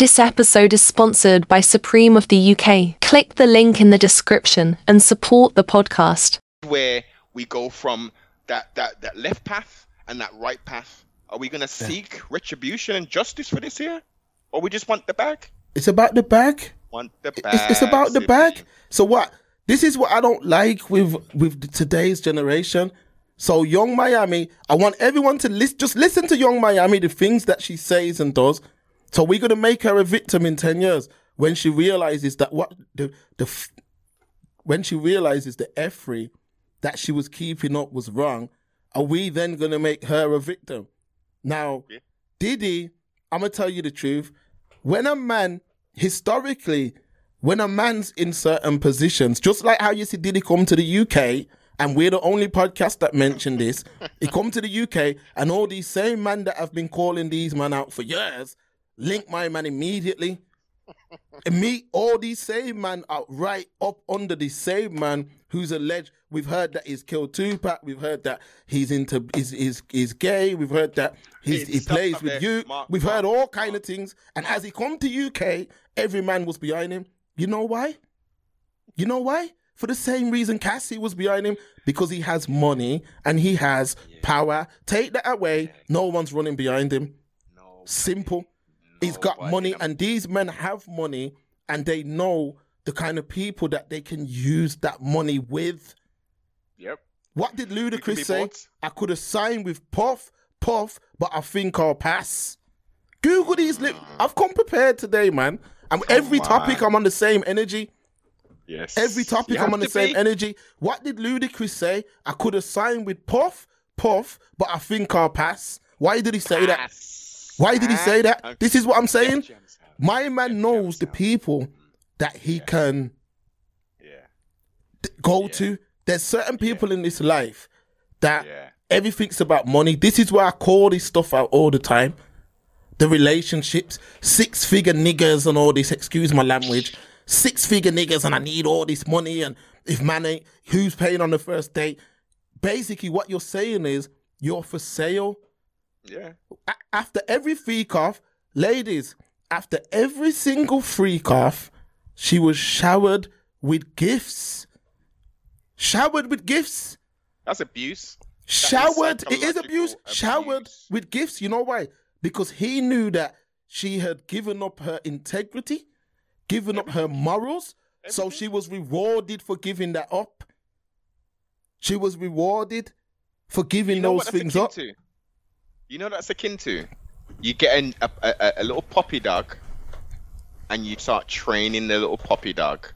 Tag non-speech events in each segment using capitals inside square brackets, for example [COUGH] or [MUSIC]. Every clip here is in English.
This episode is sponsored by Supreme of the UK. Click the link in the description and support the podcast. where we go from that, that, that left path and that right path. Are we going to seek retribution and justice for this here? Or we just want the bag? It's about the bag. Want the bag. It's, it's about the bag. So what? This is what I don't like with with today's generation. So Yung Miami, I want everyone to listen. Just listen to Yung Miami, the things that she says and does. So we're gonna make her a victim in ten years when she realizes that what the the f- when she realizes the effery that she was keeping up was wrong. Are we then gonna make her a victim? Now, Yeah. Diddy, I'm gonna tell you the truth. When a man historically, when a man's in certain positions, just like how you see Diddy come to the UK, and we're the only podcast that mentioned this, he come to the UK, and all these same men that have been calling these men out for years, link my man immediately. [LAUGHS] And me, all these same man are right up under the same man who's alleged. We've heard that he's killed Tupac. We've heard that he's into is is is gay. We've heard that he's, he plays with there. you. Mark, We've Mark, heard all kind of things. And as he come to UK, every man was behind him. You know why? You know why? For the same reason Cassie was behind him because he has money and he has power. Take that away, no one's running behind him. No. Simple. He's got money, and these men have money, and they know the kind of people that they can use that money with. Yep. What did Ludacris say? bought. I could have signed with Puff, Puff, but I think I'll pass. Google these. Li- I've come prepared today, man. And every topic. I'm on the same energy. Yes. Every topic, You I'm on the same be. energy. What did Ludacris say? I could have signed with Puff, Puff, but I think I'll pass. Why did he say that? Why did he say that? And This is what I'm saying. My man knows the people that he can Yeah. go to. There's certain people in this life that Yeah. everything's about money. This is why I call this stuff out all the time. The relationships, six figure niggers and all this, excuse my language. Six figure niggers and I need all this money and if man ain't who's paying on the first date. Basically what you're saying is you're for sale Yeah. a- after every freak off, ladies, after every single freak off, she was showered with gifts. Showered with gifts. That's abuse. Showered. It is psychological abuse. Showered with gifts. You know why? Because he knew that she had given up her integrity, given up her morals. So she was rewarded for giving that up. She was rewarded for giving You know those things up. to? You know that's akin to? You get an, a, a, a little puppy dog, and you start training the little puppy dog,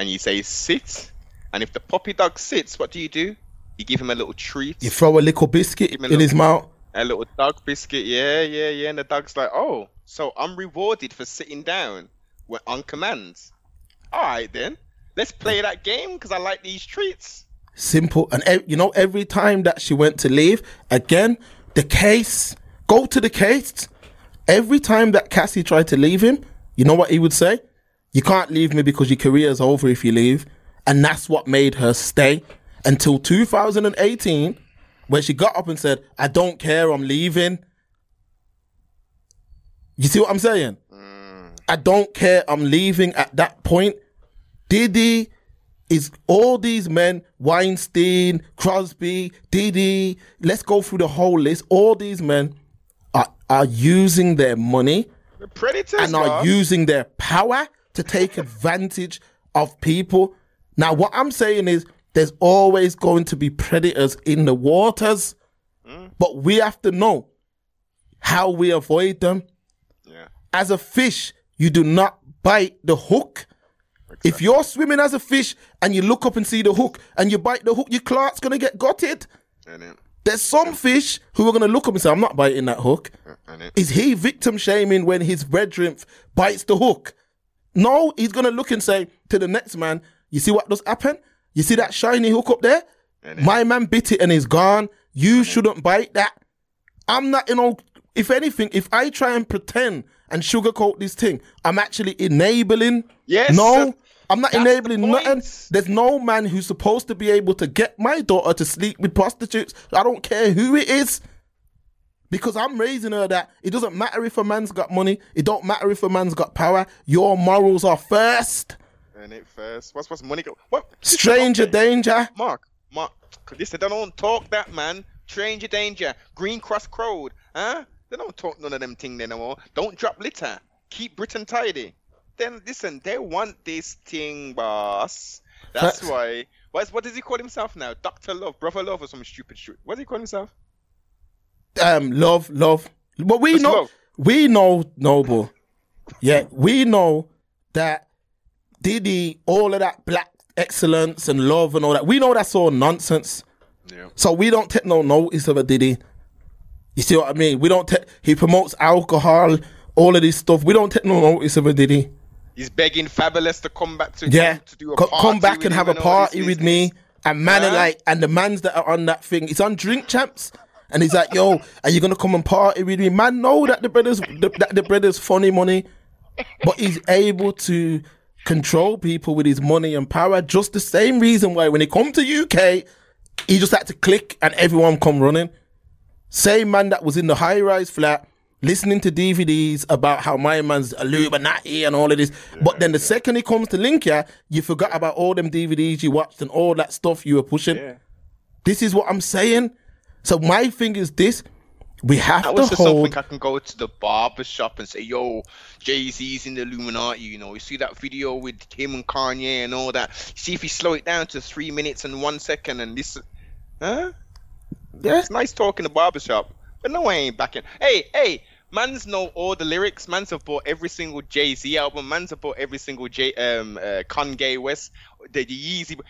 and you say sit, and if the puppy dog sits, what do you do? You give him a little treat, You throw a little biscuit Give me a in little- his mouth. a little dog biscuit. Yeah, yeah, yeah. And the dog's like, oh, so I'm rewarded for sitting down when on commands. All right then, let's play that game because I like these treats. Simple. And you know, every time that she went to leave, again, the case, go to the case. Every time that Cassie tried to leave him, you know what he would say? You can't leave me because your career's over if you leave. And that's what made her stay until 2018 where she got up and said, I don't care, I'm leaving. You see what I'm saying? Mm. I don't care, I'm leaving at that point. Diddy is all these men, Weinstein, Cosby, Diddy, let's go through the whole list. All these men are, are using their money The predators, and are using their power to take [LAUGHS] advantage of people. Now, what I'm saying is there's always going to be predators in the waters, hmm? but we have to know how we avoid them. Yeah. As a fish, you do not bite the hook. If you're swimming as a fish and you look up and see the hook and you bite the hook, your clark's gonna get gutted. There's some fish who are gonna look up and say, I'm not biting that hook. Is he victim shaming when his brethren bites the hook? No, he's gonna look and say to the next man, You see what does happen? You see that shiny hook up there? My man bit it and he's gone. You shouldn't bite that. I'm not, you know, if anything, if I try and pretend and sugarcoat this thing, I'm actually enabling. Yes, No, I'm not that's the enabling nothing. There's no man who's supposed to be able to get my daughter to sleep with prostitutes. I don't care who it is. Because I'm raising her that it doesn't matter if a man's got money, it don't matter if a man's got power. Your morals are first. And it first. What's what's money go? What? Stranger Okay. danger. Mark, Mark, this they don't talk that man. Stranger danger, Green Cross Code, huh? They don't talk none of them thing no more. Don't drop litter. Keep Britain tidy. Then listen, they want this thing, boss. That's why. What's what does he call himself now? Doctor Love, Brother Love, or some stupid shit. What does he call himself? Um, love, love. But we Just know, love. we know, Noble. Yeah, we know that Diddy, all of that black excellence and love and all that. We know that's all nonsense. Yeah. So we don't take no notice of a Diddy. You see what I mean? We don't take. He promotes alcohol, all of this stuff. We don't take no notice of a Diddy. He's begging Fabolous to come back to Yeah, to do a Co- party come back and have a party with me. And man, are like, and the mans that are on that thing, it's on Drink Champs. And he's like, "Yo, are you gonna come and party with me?" Man, know that the brothers, the, that the brothers funny money, but he's able to control people with his money and power. Just the same reason why when he come to UK, he just had to click and everyone come running. Same man that was in the high rise flat listening to DVDs about how my man's Illuminati and all of this. but then the second he comes to Linkia, you forgot about all them DVDs you watched and all that stuff you were pushing. Yeah. This is what I'm saying. So my thing is this: we have That to was hold. something I can go to the barber shop and say, "Yo, Jay Z's in the Illuminati." You know, you see that video with him and Kanye and all that. See if you slow it down to three minutes and one second and listen. huh? Yeah. It's nice talking the barber shop, but no, I ain't backing. Hey, hey, man's know all the lyrics. Man's have bought every single Jay Z album. Man's have bought every single J um uh, Kanye West, the, Yeezy.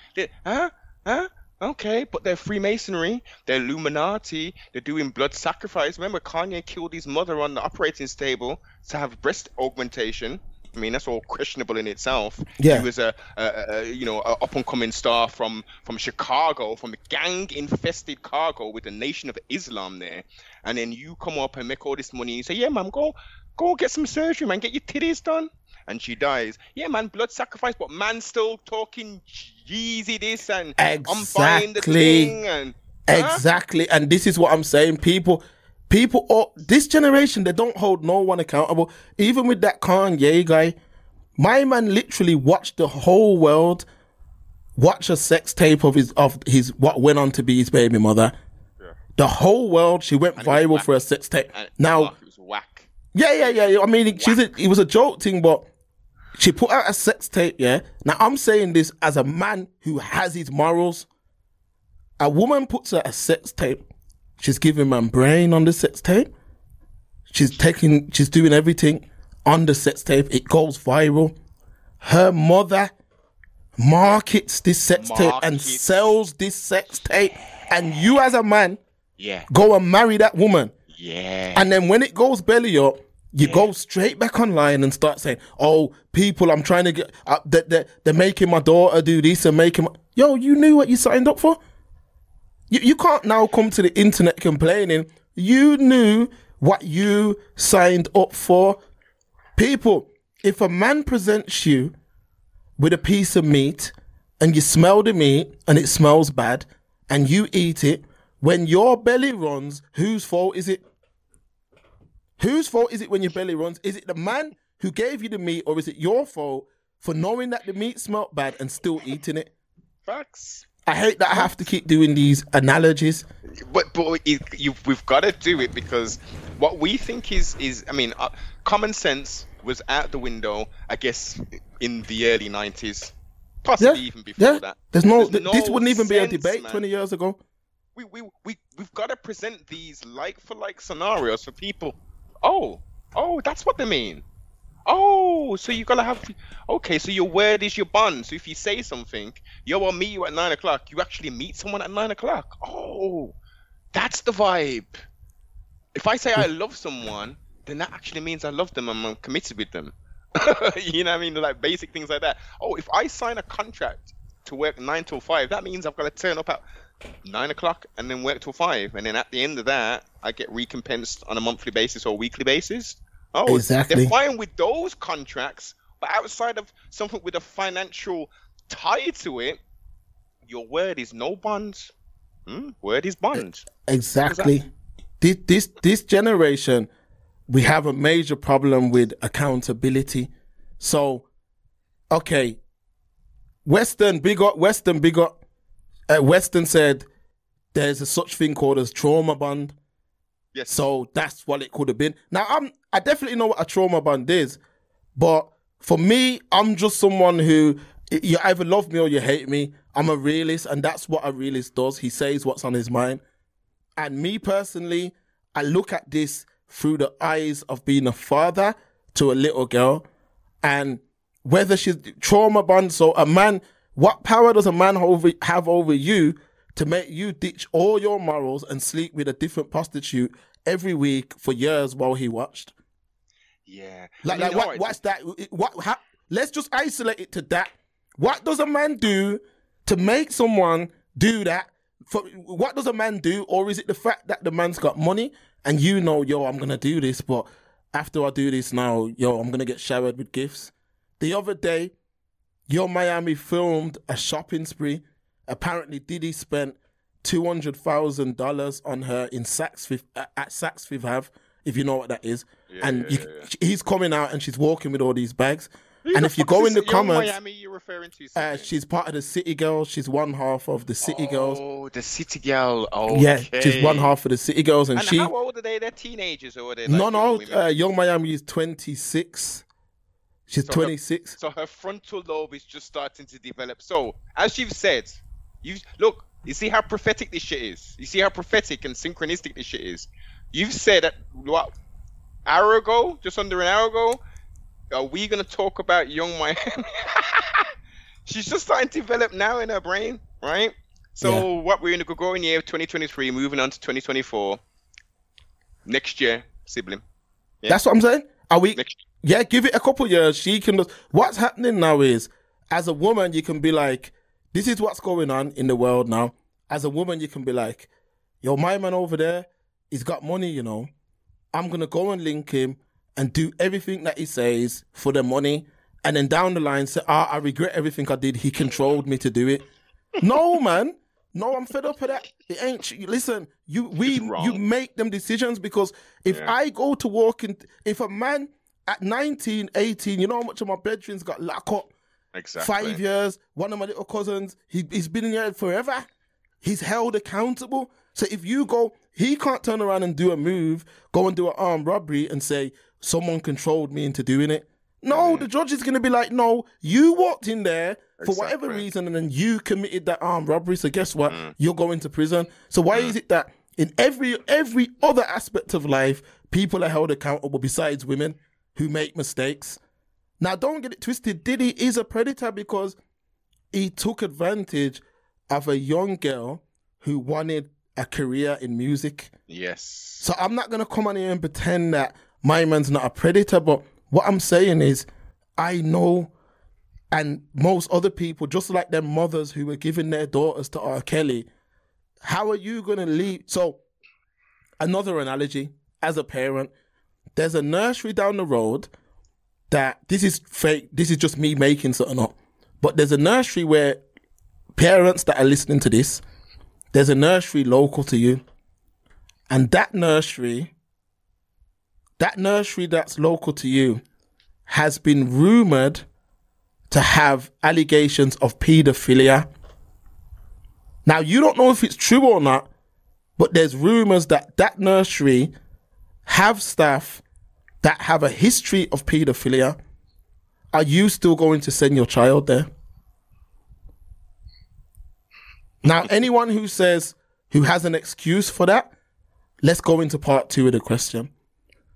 huh? Huh? Okay, but they're Freemasonry, they're Illuminati, they're doing blood sacrifice. Remember, Kanye killed his mother on the operating table to have breast augmentation. I mean, that's all questionable in itself. Yeah. He was a, a, a you know, up and coming star from from Chicago, from a gang infested Chicago with the Nation of Islam there, and then you come up and make all this money. You say, yeah, man, go go get some surgery, man, get your titties done. And she dies. Yeah, man, blood sacrifice, but man still talking Yeezy this and I'm buying the Exactly. thing and Huh? Exactly, and this is what I'm saying. People, people, oh, this generation they don't hold no one accountable. Even with that Kanye guy, my man literally watched the whole world watch a sex tape of his of his what went on to be his baby mother. The whole world, she went viral for a sex tape. and Now, oh, it was whack. yeah, yeah, yeah. yeah. I mean, it, she's a, it was a joke thing, but she put out a sex tape. Yeah. Now I'm saying this as a man who has his morals. A woman puts out a sex tape. She's giving man brain on the sex tape. She's taking. She's doing everything on the sex tape. It goes viral. Her mother markets this sex tape and sells this sex tape, and you as a man Yeah, go and marry that woman. yeah. And then when it goes belly up, you go straight back online and start saying, "Oh, people, I'm trying to get. Uh, they, they, they're making my daughter do this and making. My... Yo, you knew what you signed up for. You you can't now come to the internet complaining. You knew what you signed up for. People, if a man presents you with a piece of meat and you smell the meat and it smells bad and you eat it, when your belly runs, whose fault is it? Whose fault is it when your belly runs? Is it the man who gave you the meat or is it your fault for knowing that the meat smelled bad and still eating it? Facts. I hate that I have to keep doing these analogies. but but it, you, we've got to do it because what we think is is I mean uh, common sense was out the window I guess in the early 90s possibly Yeah, even before yeah. that There's no, There's th- this wouldn't even be a debate man. 20 years ago. we we we we've got to present these like for like scenarios for people oh oh that's what they mean oh so you gotta have okay so your word is your bond. So if you say something yo i'll meet you at nine o'clock. You actually meet someone at nine o'clock. Oh that's the vibe. If i say i hmm. love someone then that actually means i love them and i'm committed with them. [LAUGHS] You know what i mean? Like basic things like that. Oh if i sign a contract to work nine till five that means i've got to turn up at nine o'clock and then work till five, and then at the end of that, I get recompensed on a monthly basis or weekly basis. Oh, Exactly. They're fine with those contracts, but outside of something with a financial tie to it, your word is no bonds. Hmm? Word is bond. Exactly. this this this generation, we have a major problem with accountability. So, okay, Western big up, Western big up. Uh, Western said there's a such thing called as trauma bond. Yes. So that's what it could have been. Now I'm I definitely know what a trauma bond is, but for me, I'm just someone who you either love me or you hate me. I'm a realist, and that's what a realist does. He says what's on his mind. And me personally, I look at this through the eyes of being a father to a little girl, and whether she's trauma bond. So a man, what power does a man over, have over you to make you ditch all your morals and sleep with a different prostitute every week for years while he watched? Yeah. Like, And you like what, what? what's that? What? How, let's just isolate it to that. What does a man do to make someone do that? For what does a man do, or is it the fact that the man's got money and you know, yo, I'm gonna do this, but after I do this now, yo, I'm gonna get showered with gifts. The other day, Yo Miami filmed a shopping spree. Apparently, Diddy spent two hundred thousand dollars on her in Saks Fifth at at Saks Fifth Ave, if you know what that is. and you, he's coming out and she's walking with all these bags. Who and the if you go in the comments, Miami you referring to? uh, she's part of the City Girls. She's one half of the City Girls. Oh, the city girl. Oh, Yeah, she's one half of the City Girls, and, And she. how old are they? They're teenagers or are they? Like no, young no. Uh, Yung Miami is twenty six. She's So her- twenty six. So her frontal lobe is just starting to develop. So, as you've said, you look, you see how prophetic this shit is. You see how prophetic and synchronistic this shit is. You've said that what hour ago, just under an hour ago, are we gonna talk about Yung Miami? [LAUGHS] She's just starting to develop now in her brain, right? So what we're in the growing year of 2023, moving on to 2024. Next year, sibling. That's what I'm saying. Are we? Next Yeah, give it a couple years. She can. What's happening now is, as a woman, you can be like, "This is what's going on in the world now." As a woman, you can be like, "Yo, my man over there, he's got money. You know, I'm gonna go and link him and do everything that he says for the money, and then down the line say, "Ah, I regret everything I did. He controlled me to do it." no, man. No, I'm fed up with that. It ain't. Listen, you we you make them decisions because if Yeah. I go to walk in, if a man at 19, 18, you know how much of my bedroom's got locked up? exactly. Five years. One of my little cousins, he, he's been in here forever. He's held accountable. So if you go, he can't turn around and do a move, go and do an armed robbery and say, someone controlled me into doing it. No, the judge is going to be like, no, you walked in there for whatever reason and then you committed that armed robbery. So guess what? Mm. You're going to prison. So why mm. is it that in every every other aspect of life, people are held accountable besides women who make mistakes? Now, don't get it twisted. Diddy is a predator because he took advantage of a young girl who wanted a career in music. Yes. So I'm not gonna come on here and pretend that my man's not a predator, but what I'm saying is I know and most other people, just like their mothers who were giving their daughters to R. Kelly, how are you gonna leave? So another analogy, as a parent, there's a nursery down the road that this is fake, this is just me making something up. But there's a nursery where parents that are listening to this, there's a nursery local to you. And that nursery, that nursery that's local to you, has been rumored to have allegations of pedophilia. Now, you don't know if it's true or not, but there's rumors that that nursery have staff that have a history of pedophilia. Are you still going to send your child there? Now, anyone who says, who has an excuse for that, let's go into part two of the question.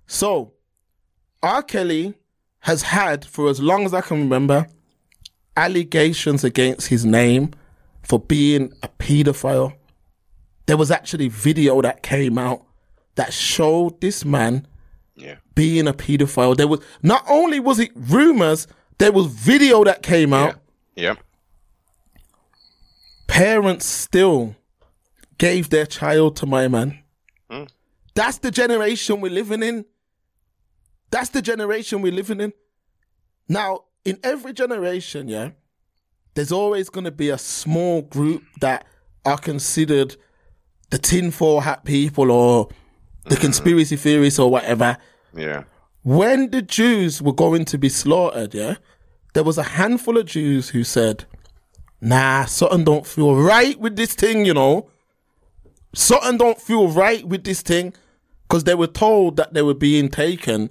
So, R. Kelly has had, for as long as I can remember, allegations against his name for being a pedophile. There was actually video that came out that showed this man Yeah. being a pedophile. There was not only was it rumors, there was video that came out. Yeah. Parents still gave their child to my man. Hmm. That's the generation we're living in. That's the generation we're living in. Now, in every generation, yeah, there's always going to be a small group that are considered the tinfoil hat people or the conspiracy theorists or whatever. Yeah. When the Jews were going to be slaughtered, yeah, there was a handful of Jews who said, "Nah, something don't feel right with this thing, you know. Something don't feel right with this thing," because they were told that they were being taken.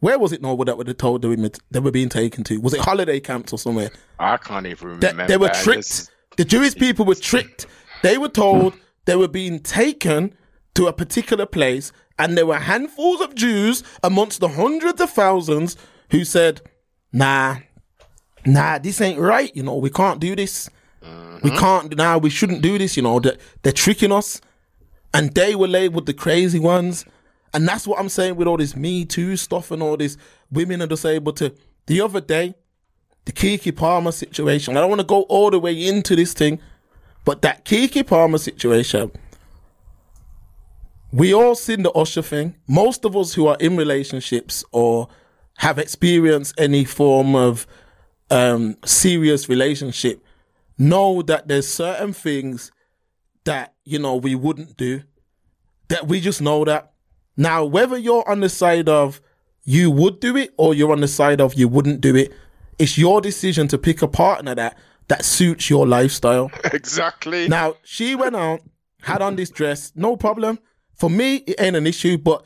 Where was it? No, that were told they were, they were being taken to? Was it holiday camps or somewhere? I can't even remember. they were I tricked. just- The Jewish people were tricked. They were told they were being taken to a particular place, and there were handfuls of Jews amongst the hundreds of thousands who said, "Nah, nah, this ain't right. You know, we can't do this. We mm-hmm. can't. Nah, we shouldn't do this. You know, they're, they're tricking us." And they were labeled the crazy ones. And that's what I'm saying with all this Me Too stuff and all this women are just able to. The other day, the Keke Palmer situation. I don't want to go all the way into this thing, but that Keke Palmer situation, we all seen the Usher thing. Most of us who are in relationships or have experienced any form of um, serious relationship know that there's certain things that you know we wouldn't do. That we just know that. Now, whether you're on the side of you would do it or you're on the side of you wouldn't do it, it's your decision to pick a partner that that suits your lifestyle. [LAUGHS] exactly. Now, she went out, had on this dress, no problem. For me, it ain't an issue, but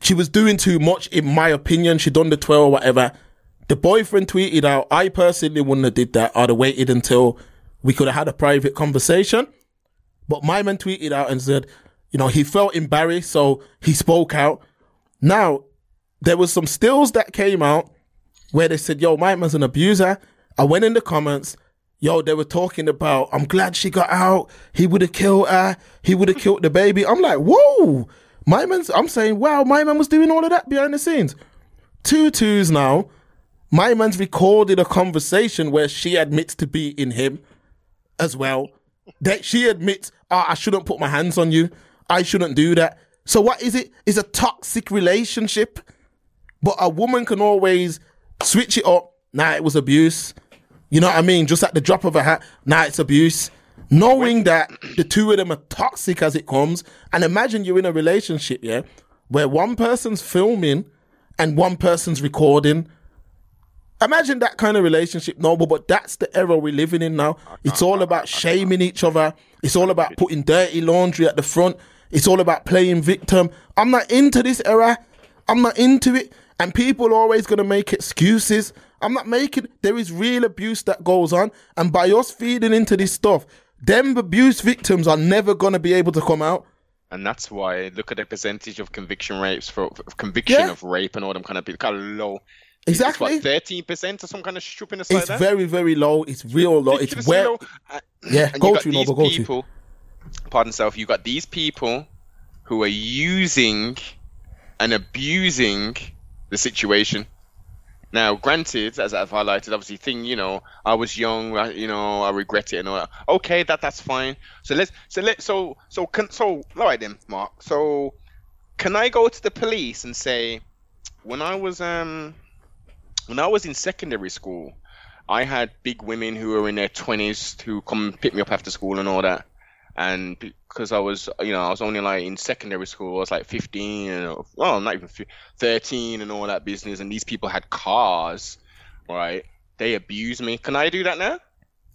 she was doing too much, in my opinion. She done the 12 or whatever. The boyfriend tweeted out, I personally wouldn't have did that. I'd have waited until we could have had a private conversation. But my man tweeted out and said, you know, he felt embarrassed, so he spoke out. Now, there was some stills that came out where they said, yo, my man's an abuser. I went in the comments. Yo, they were talking about, I'm glad she got out. He would have killed her. He would have killed the baby. I'm like, whoa. My man's, I'm saying, wow, my man was doing all of that behind the scenes. Two twos now. My man's recorded a conversation where she admits to beating him as well. That she admits, oh, I shouldn't put my hands on you. I shouldn't do that. So what is it? It's a toxic relationship. But a woman can always switch it up. Nah, it was abuse. You know what I mean? Just at the drop of a hat. Nah, it's abuse. Knowing that the two of them are toxic as it comes. And imagine you're in a relationship, yeah, where one person's filming and one person's recording. Imagine that kind of relationship, noble, but that's the era we're living in now. It's all about shaming each other. It's all about putting dirty laundry at the front. It's all about playing victim. I'm not into this era. I'm not into it. And people are always going to make excuses. I'm not making, there is real abuse that goes on. And by us feeding into this stuff, them abuse victims are never going to be able to come out. And that's why look at the percentage of conviction rapes for, for conviction Yeah. of rape and all them kind of people. Kind of low. Exactly. Thirteen percent or some kind of stupidness like It's that. very, very low. It's real low. It's where, low. Uh, [CLEARS THROAT] yeah, go to, Noble, go to. people. Pardon self. You got these people who are using and abusing the situation. Now, granted, as I've highlighted, obviously, thing you know, I was young, I- you know, I regret it and all that. Okay, that that's fine. So let's so let so so can so all right then, Mark. So can I go to the police and say, when I was um when I was in secondary school, I had big women who were in their twenties who come pick me up after school and all that. And because I was, you know, I was only like in secondary school, I was like 15, and, well, not even 15, 13 and all that business. And these people had cars, right? They abused me. Can I do that now?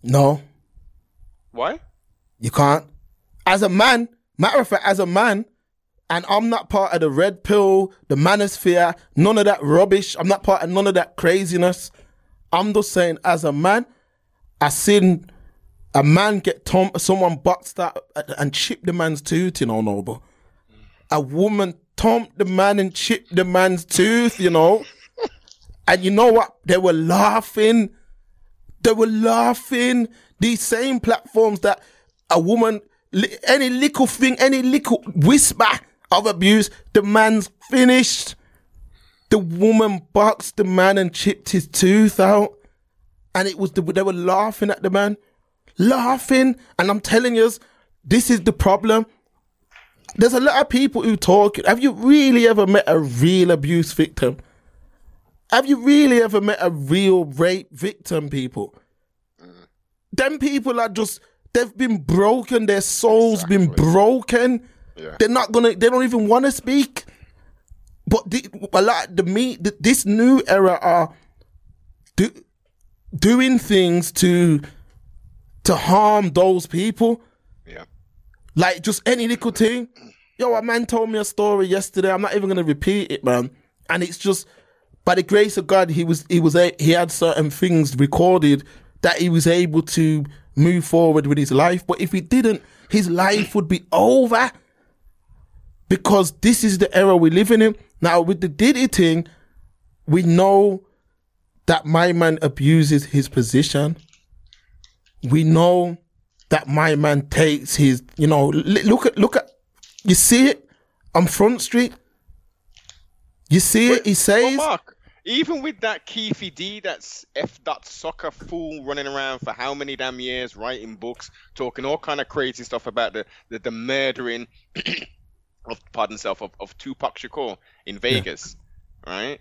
no, Why? You can't. As a man, matter of fact, as a man, and I'm not part of the red pill, the manosphere, none of that rubbish. I'm not part of none of that craziness. I'm just saying, as a man, I seen a man get tom- someone boxed out uh, and chip the man's tooth, you know, noble. A woman thumped the man and chipped the man's tooth, you know. [LAUGHS] and you know what? They were laughing. They were laughing. These same platforms that a woman, any little thing, any little whisper of abuse, the man's finished. The woman boxed the man and chipped his tooth out. And it was the, they were laughing at the man, laughing. And I'm telling you, this is the problem. There's a lot of people who talk. Have you really ever met a real abuse victim? Have you really ever met a real rape victim, people? Mm. Them people are just, they've been broken, their souls been broken. Yeah. They're not gonna. They don't even want to speak. But the, a lot the me the, this new era are do, doing things to to harm those people. Yeah. Like just any little thing. Yo, a man told me a story yesterday. I'm not even gonna repeat it, man. And it's just by the grace of God, he was he was a, he had certain things recorded that he was able to move forward with his life. But if he didn't, his life would be over. Because this is the era we live in. Now with the Diddy thing, we know that my man abuses his position. We know that my man takes his, you know, look at look at you see it on Front Street. You see it, he Well, says Mark, even with that Keffe D, that's F dot soccer fool running around for how many damn years, writing books, talking all kind of crazy stuff about the the, the murdering [CLEARS THROAT] of pardon self of, of Tupac Shakur in Vegas, right?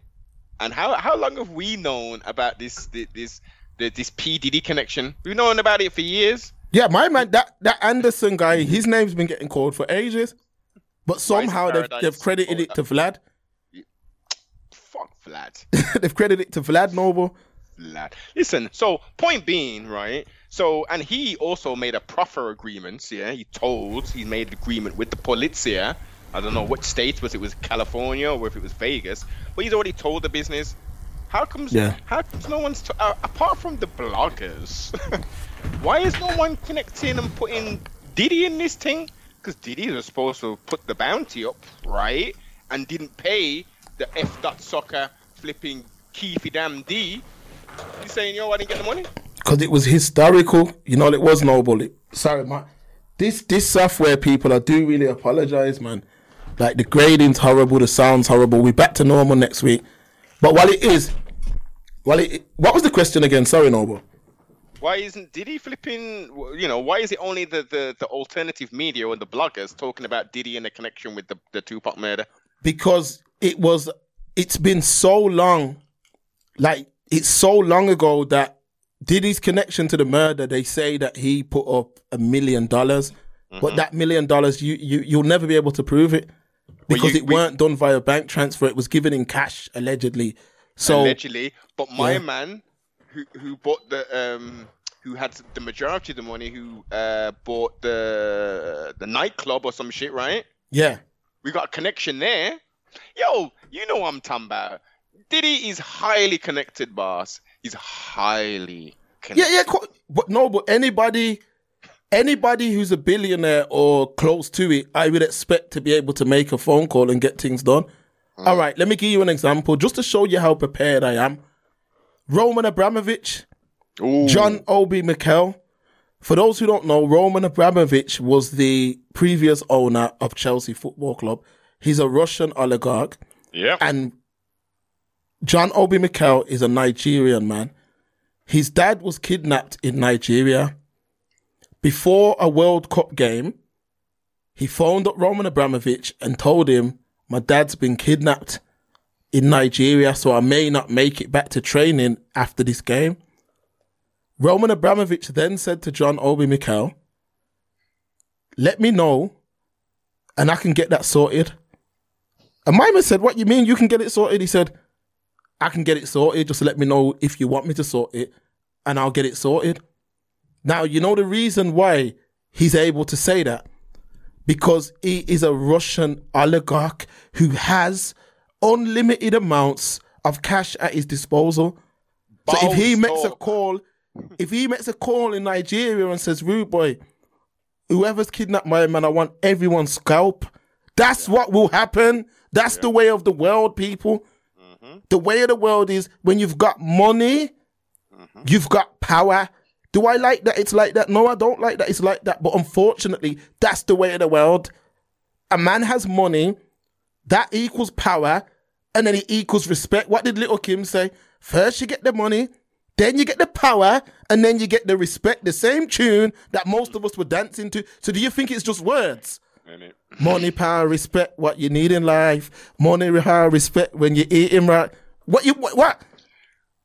And how how long have we known about this this this, this P Diddy connection? We've known about it for years. Yeah, my man, that that Anderson guy, his name's been getting called for ages, but somehow they've, they've credited it to Vlad. Fuck Vlad. [LAUGHS] they've credited it to Vlad Noble. Vlad. Listen, so point being, right? So, and he also made a proffer agreement. Yeah, he told he made an agreement with the polizia. I don't know which state was it was California or if it was Vegas, but he's already told the business. How comes? Yeah. How comes no one's t- uh, apart from the bloggers? [LAUGHS] why is no one connecting and putting Diddy in this thing? Because Diddy was supposed to put the bounty up, right? And didn't pay the F dot soccer flipping Keffe damn D. You saying yo, I didn't get the money? because it was historical. You know, it was noble. It, sorry, man. This this software people, I do really apologize, man. Like the grading's horrible, the sound's horrible. We're back to normal next week. But while it is, while it, what was the question again? Sorry, Noble. Why isn't Diddy flipping? You know, why is it only the the, the alternative media and the bloggers talking about Diddy and the connection with the the Tupac murder? because it was it's been so long like it's so long ago that Diddy's connection to the murder they say that he put up a million dollars but mm-hmm. that million dollars you, you you'll never be able to prove it because you- it we- weren't done via bank transfer it was given in cash allegedly so allegedly. But my Yeah. man, who who bought the um, who had the majority of the money, who uh bought the the nightclub or some shit, right? yeah We got a connection there. Yo, you know I'm talking about. Diddy is highly connected, boss. He's highly connected. yeah yeah co- but no but anybody anybody who's a billionaire or close to it i would expect to be able to make a phone call and get things done mm. All right let me give you an example just to show you how prepared i am roman abramovich Ooh. john obi mikel for those who don't know roman abramovich was the previous owner of chelsea football club he's a russian oligarch Yeah. and John Obi Mikel is a Nigerian man. His dad was kidnapped in Nigeria. Before a World Cup game, he phoned up Roman Abramovich and told him, My dad's been kidnapped in Nigeria, so I may not make it back to training after this game. Roman Abramovich then said to John Obi Mikel, Let me know and I can get that sorted. And my said, What you mean you can get it sorted? He said, I can get it sorted. Just let me know if you want me to sort it, and I'll get it sorted. Now, you know the reason why he's able to say that? Because he is a Russian oligarch who has unlimited amounts of cash at his disposal. So if he makes a call, if he makes a call in Nigeria and says, Rude boy, whoever's kidnapped my man, I want everyone's scalp. That's what will happen. That's the way of the world, people. Mm-hmm. The way of the world is when you've got money, mm-hmm. you've got power. Do I like that it's like that? No, I don't like that it's like that. But unfortunately, that's the way of the world. A man has money, that equals power, and then it equals respect. What did little Kim say? First you get the money, then you get the power, and then you get the respect. The same tune that most of us were dancing to. So do you think it's just words? Money, power, respect, what you need in life. Money, power, respect when you're eating right. What you what what?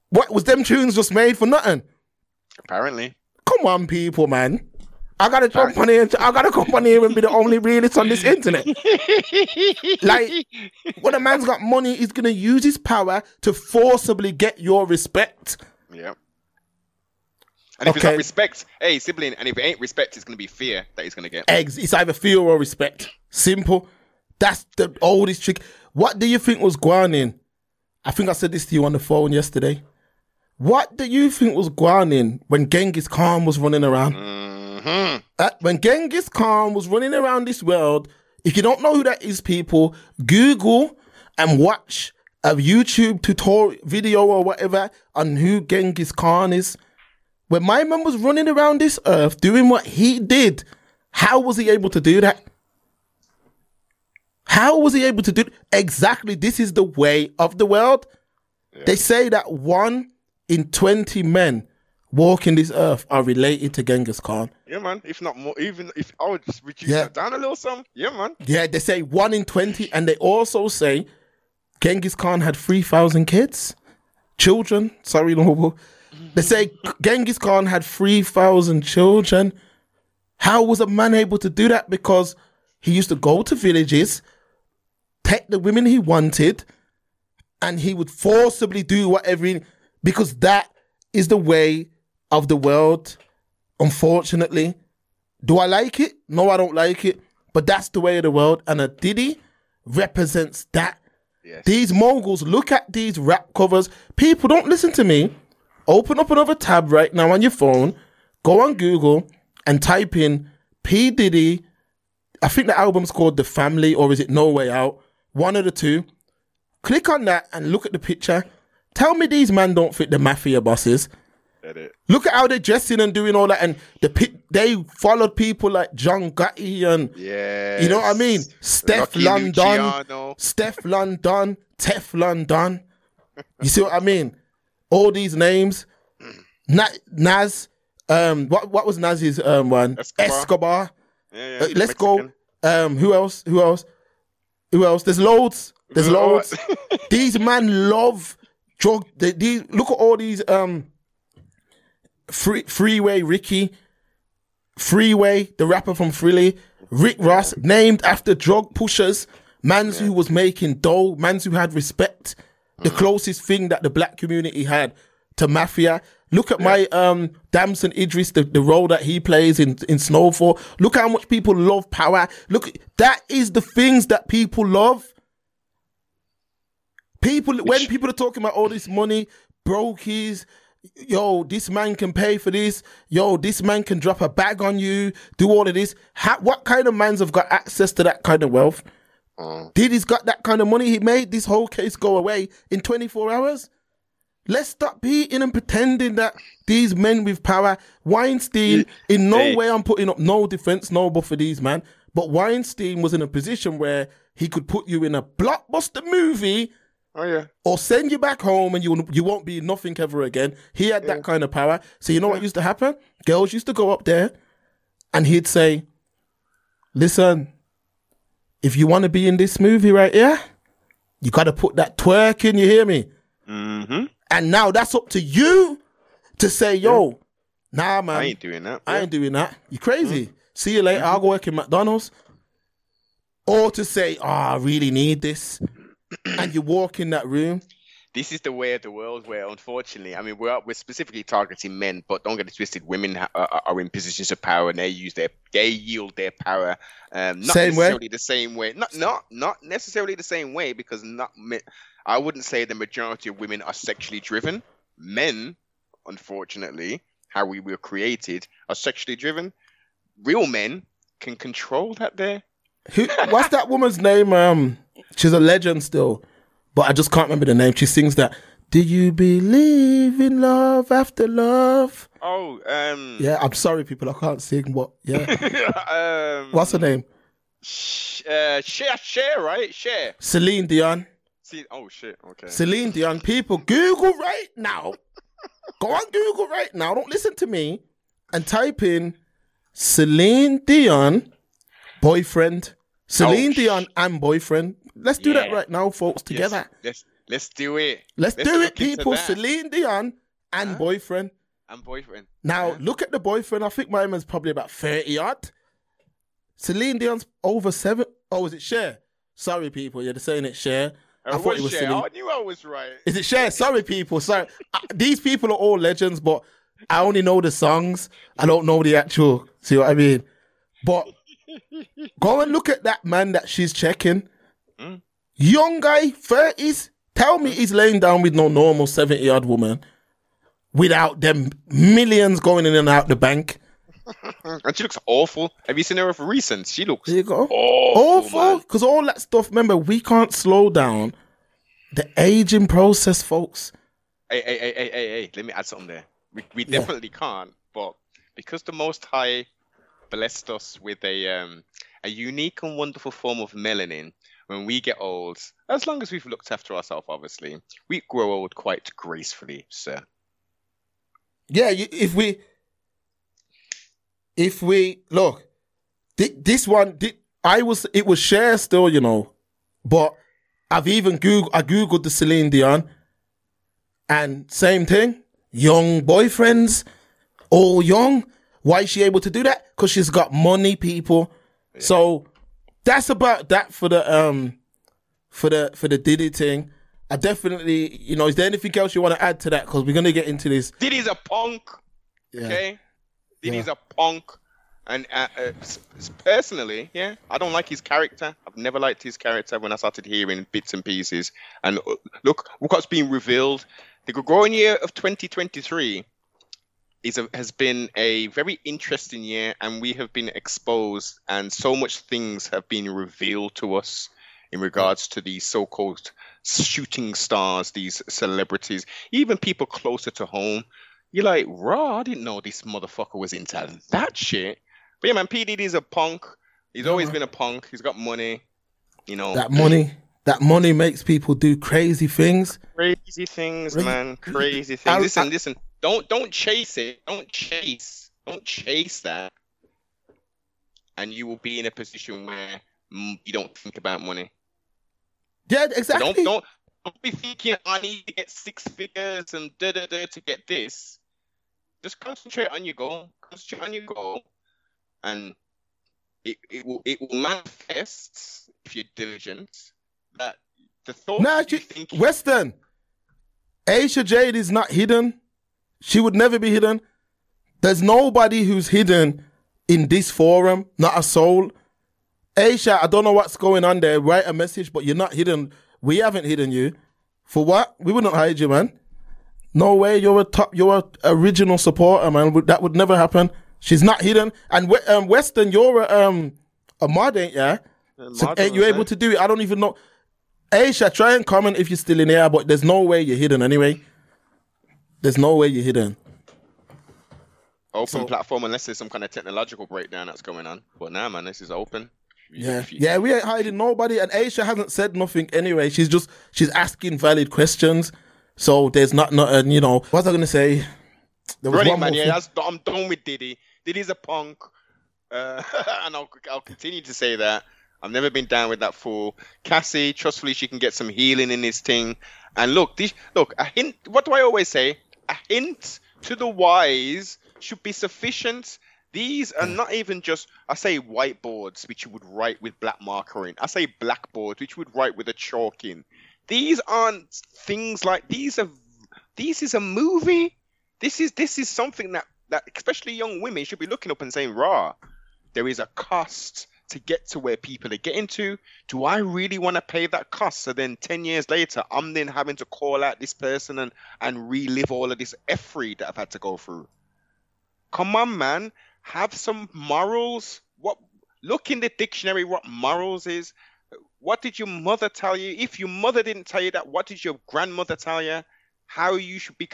What was them tunes just made for nothing? Apparently. Come on, people, man. I gotta jump on here. And, I gotta come on here and be the only realist on this internet. [LAUGHS] like, when a man's got money, he's gonna use his power to forcibly get your respect. Yeah. And if it's Okay. not respect, hey sibling, and if it ain't respect, it's gonna be fear that he's gonna get. Eggs. It's either fear or respect. Simple. That's the oldest trick. What do you think was going in? I think I said this to you on the phone yesterday. What do you think was going in when Genghis Khan was running around? hmm Uh, when Genghis Khan was running around this world, if you don't know who that is, people, Google and watch a YouTube tutorial video or whatever on who Genghis Khan is. When my man was running around this earth doing what he did, how was he able to do that? How was he able to do exactly? This is the way of the world. They say that one in 20 men walking this earth are related to Genghis Khan. Yeah, man. If not more, even if I would just reduce Yeah. that down a little, some. Yeah, man. Yeah, they say one in 20, and they also say Genghis Khan had 3,000 kids, children. Sorry, Noble. They say Genghis Khan had 3,000 children. How was a man able to do that? Because he used to go to villages, take the women he wanted, and he would forcibly do whatever he, because that is the way of the world, unfortunately. Do I like it? No, I don't like it. But that's the way of the world. And a Diddy represents that. Yes. These moguls, look at these rap covers. People, don't listen to me. Open up another tab right now on your phone. Go on Google and type in P. Diddy. I think the album's called The Family or is it No Way Out? One of the two. Click on that and look at the picture. Tell me these men don't fit the mafia bosses. Look at how they're dressing and doing all that, and the they followed people like John Gotti and Yeah. you know what I mean, Teflon Don, Luciano. Teflon Don, Teflon Don. You see what I mean? All these names, Na- Nas. Um, what what was Nas's um one? Escobar. Escobar. Yeah, yeah. Uh, let's Mexican. go. Um, who else? Who else? Who else? There's loads. There's loads. [LAUGHS] these man love drug. They, these look at all these um. Free, Freeway Ricky, Freeway, the rapper from Freely, Rick Ross, named after drug pushers, mans who was making dough, mans who had respect, the closest thing that the black community had to mafia. Look at my um Damson Idris, the, the role that he plays in, in Snowfall. Look how much people love power. Look, that is the things that people love. People, when people are talking about all this money, brokies, yo, this man can pay for this, yo, this man can drop a bag on you, do all of this. How, what kind of mans have got access to that kind of wealth? Mm. Diddy's got that kind of money. He made this whole case go away in 24 hours. Let's stop beating and pretending that these men with power, Weinstein, in no Hey. way I'm putting up no defense, no but for these man, but Weinstein was in a position where he could put you in a blockbuster movie Oh yeah. or send you back home and you you won't be nothing ever again. He had that kind of power. So you know what used to happen? Girls used to go up there and he'd say, Listen, if you want to be in this movie right here, you gotta put that twerk in, you hear me? Mm-hmm. And now that's up to you to say, yo, nah man, I ain't doing that. I ain't doing that. You crazy. Mm-hmm. See you later. I'll mm-hmm. go work in McDonald's. Or to say, oh, I really need this. And you walk in that room. this is the way of the world where, unfortunately, I mean, we're we're specifically targeting men, but don't get it twisted. Women are, are in positions of power, and they use their they yield their power. Um, not Same way? necessarily the same way. Not not not necessarily the same way because not. I wouldn't say the majority of women are sexually driven. Men, unfortunately, how we were created, are sexually driven. Real men can control that. There, Who, what's that woman's name? Um, she's a legend still, but I just can't remember the name. She sings that. Do you believe in love after love? oh, um, Yeah, I'm sorry, people. I can't sing. What? Yeah. [LAUGHS] um, What's her name? Sh- uh, share, share, right? Share. Celine Dion. See, oh shit. Okay. Celine Dion. People, Google right now. Go on Google right now. Don't listen to me. And type in Celine Dion boyfriend. Celine Oh, sh- Dion and boyfriend. Let's do that right now, folks, Yes, together. Let's let's do it. Let's, Let's do it, people. Celine Dion and boyfriend. And boyfriend. Now Yeah. look at the boyfriend. I think my man's probably about thirty odd. Celine Dion's over seven. Oh, is it Cher? Sorry, people. You're saying it Cher. I thought it was share? Celine. I knew I was right. Is it Cher? Sorry, people. Sorry. Uh, these people are all legends, but I only know the songs. I don't know the actual. See what I mean? But go and look at that man that she's checking. Mm. Young guy, thirties. Tell me he's laying down with no normal seventy odd woman without them millions going in and out the bank. [LAUGHS] And she looks awful. Have you seen her for recent? She looks There you go. awful. Awful. Because all that stuff. Remember, we can't slow down the aging process, folks. Hey, hey, hey, hey, hey, hey, let me add something there. We, we Yeah. definitely can't, but because the Most High blessed us with a um a unique and wonderful form of melanin, when we get old, as long as we've looked after ourselves, obviously, we grow old quite gracefully, sir. Yeah, if we, if we look, this one, I was, it was share still, you know, but I've even Googled, I googled the Celine Dion, and same thing, young boyfriends, all young. Why is she able to do that? Because she's got money, people. So that's about that for the um for the for the Diddy thing. I definitely, you know, is there anything else you want to add to that? Because we're gonna get into this. Diddy's a punk, Yeah. okay? Diddy's a punk. And uh, uh, personally, yeah, I don't like his character. I've never liked his character when I started hearing bits and pieces. And uh, look, look what's being revealed. The Gregorian year of 2023 is a, has been a very interesting year, and we have been exposed, and so much things have been revealed to us in regards to these so-called shooting stars, these celebrities, even people closer to home. You're like, raw, I didn't know this motherfucker was into that shit. But yeah, man, P. Diddy's a punk. He's always been a punk. He's got money. You know, That money, that money makes people do crazy things. crazy things, man. Crazy things. Listen, listen. Don't don't chase it. Don't chase. Don't chase that. And you will be in a position where you don't think about money. Yeah, So exactly. Don't don't don't be thinking I need to get six figures and da da da to get this. Just concentrate on your goal. Concentrate on your goal, and it, it will it will manifest if you're diligent. That the thought. Nah, you Western. Asia Jade is not hidden. She would never be hidden. There's nobody who's hidden in this forum, not a soul. Aisha, I don't know what's going on there. Write a message, but you're not hidden. We haven't hidden you. For what? We wouldn't hide you, man. No way. You're a top. You're a original supporter, man. That would never happen. She's not hidden. And um, Western, you're a um a mod, ain't ya? So ain't you able to do it? I don't even know. Aisha, try and comment if you're still in here, but there's no way you're hidden anyway. There's no way you're hidden. open So- platform unless there's some kind of technological breakdown that's going on. But now, man, this is open. You- Yeah, you- yeah, we ain't hiding nobody, and Aisha hasn't said nothing anyway. She's just she's asking valid questions, so there's not nothing. You know, what was I gonna say? There was one man, yeah, that's, I'm done with Diddy. Diddy's a punk, uh, [LAUGHS] and I'll I'll continue to say that. I've never been down with that fool. Cassie, trustfully, she can get some healing in this thing. And look, this look a hint. What do I always say? A hint to the wise should be sufficient. These are not even just I say whiteboards which you would write with black marker in. I say blackboards which you would write with a chalk in. These aren't things like these are. This is a movie this is this is something that that especially young women should be looking up and saying, "Raw, there is a cost to get to where people are getting to. Do I really want to pay that cost?" So then, ten years later, I'm then having to call out this person and and relive all of this effery that I've had to go through. Come on, man, have some morals. What? Look in the dictionary what morals is. What did your mother tell you? If your mother didn't tell you that, what did your grandmother tell you? How you should be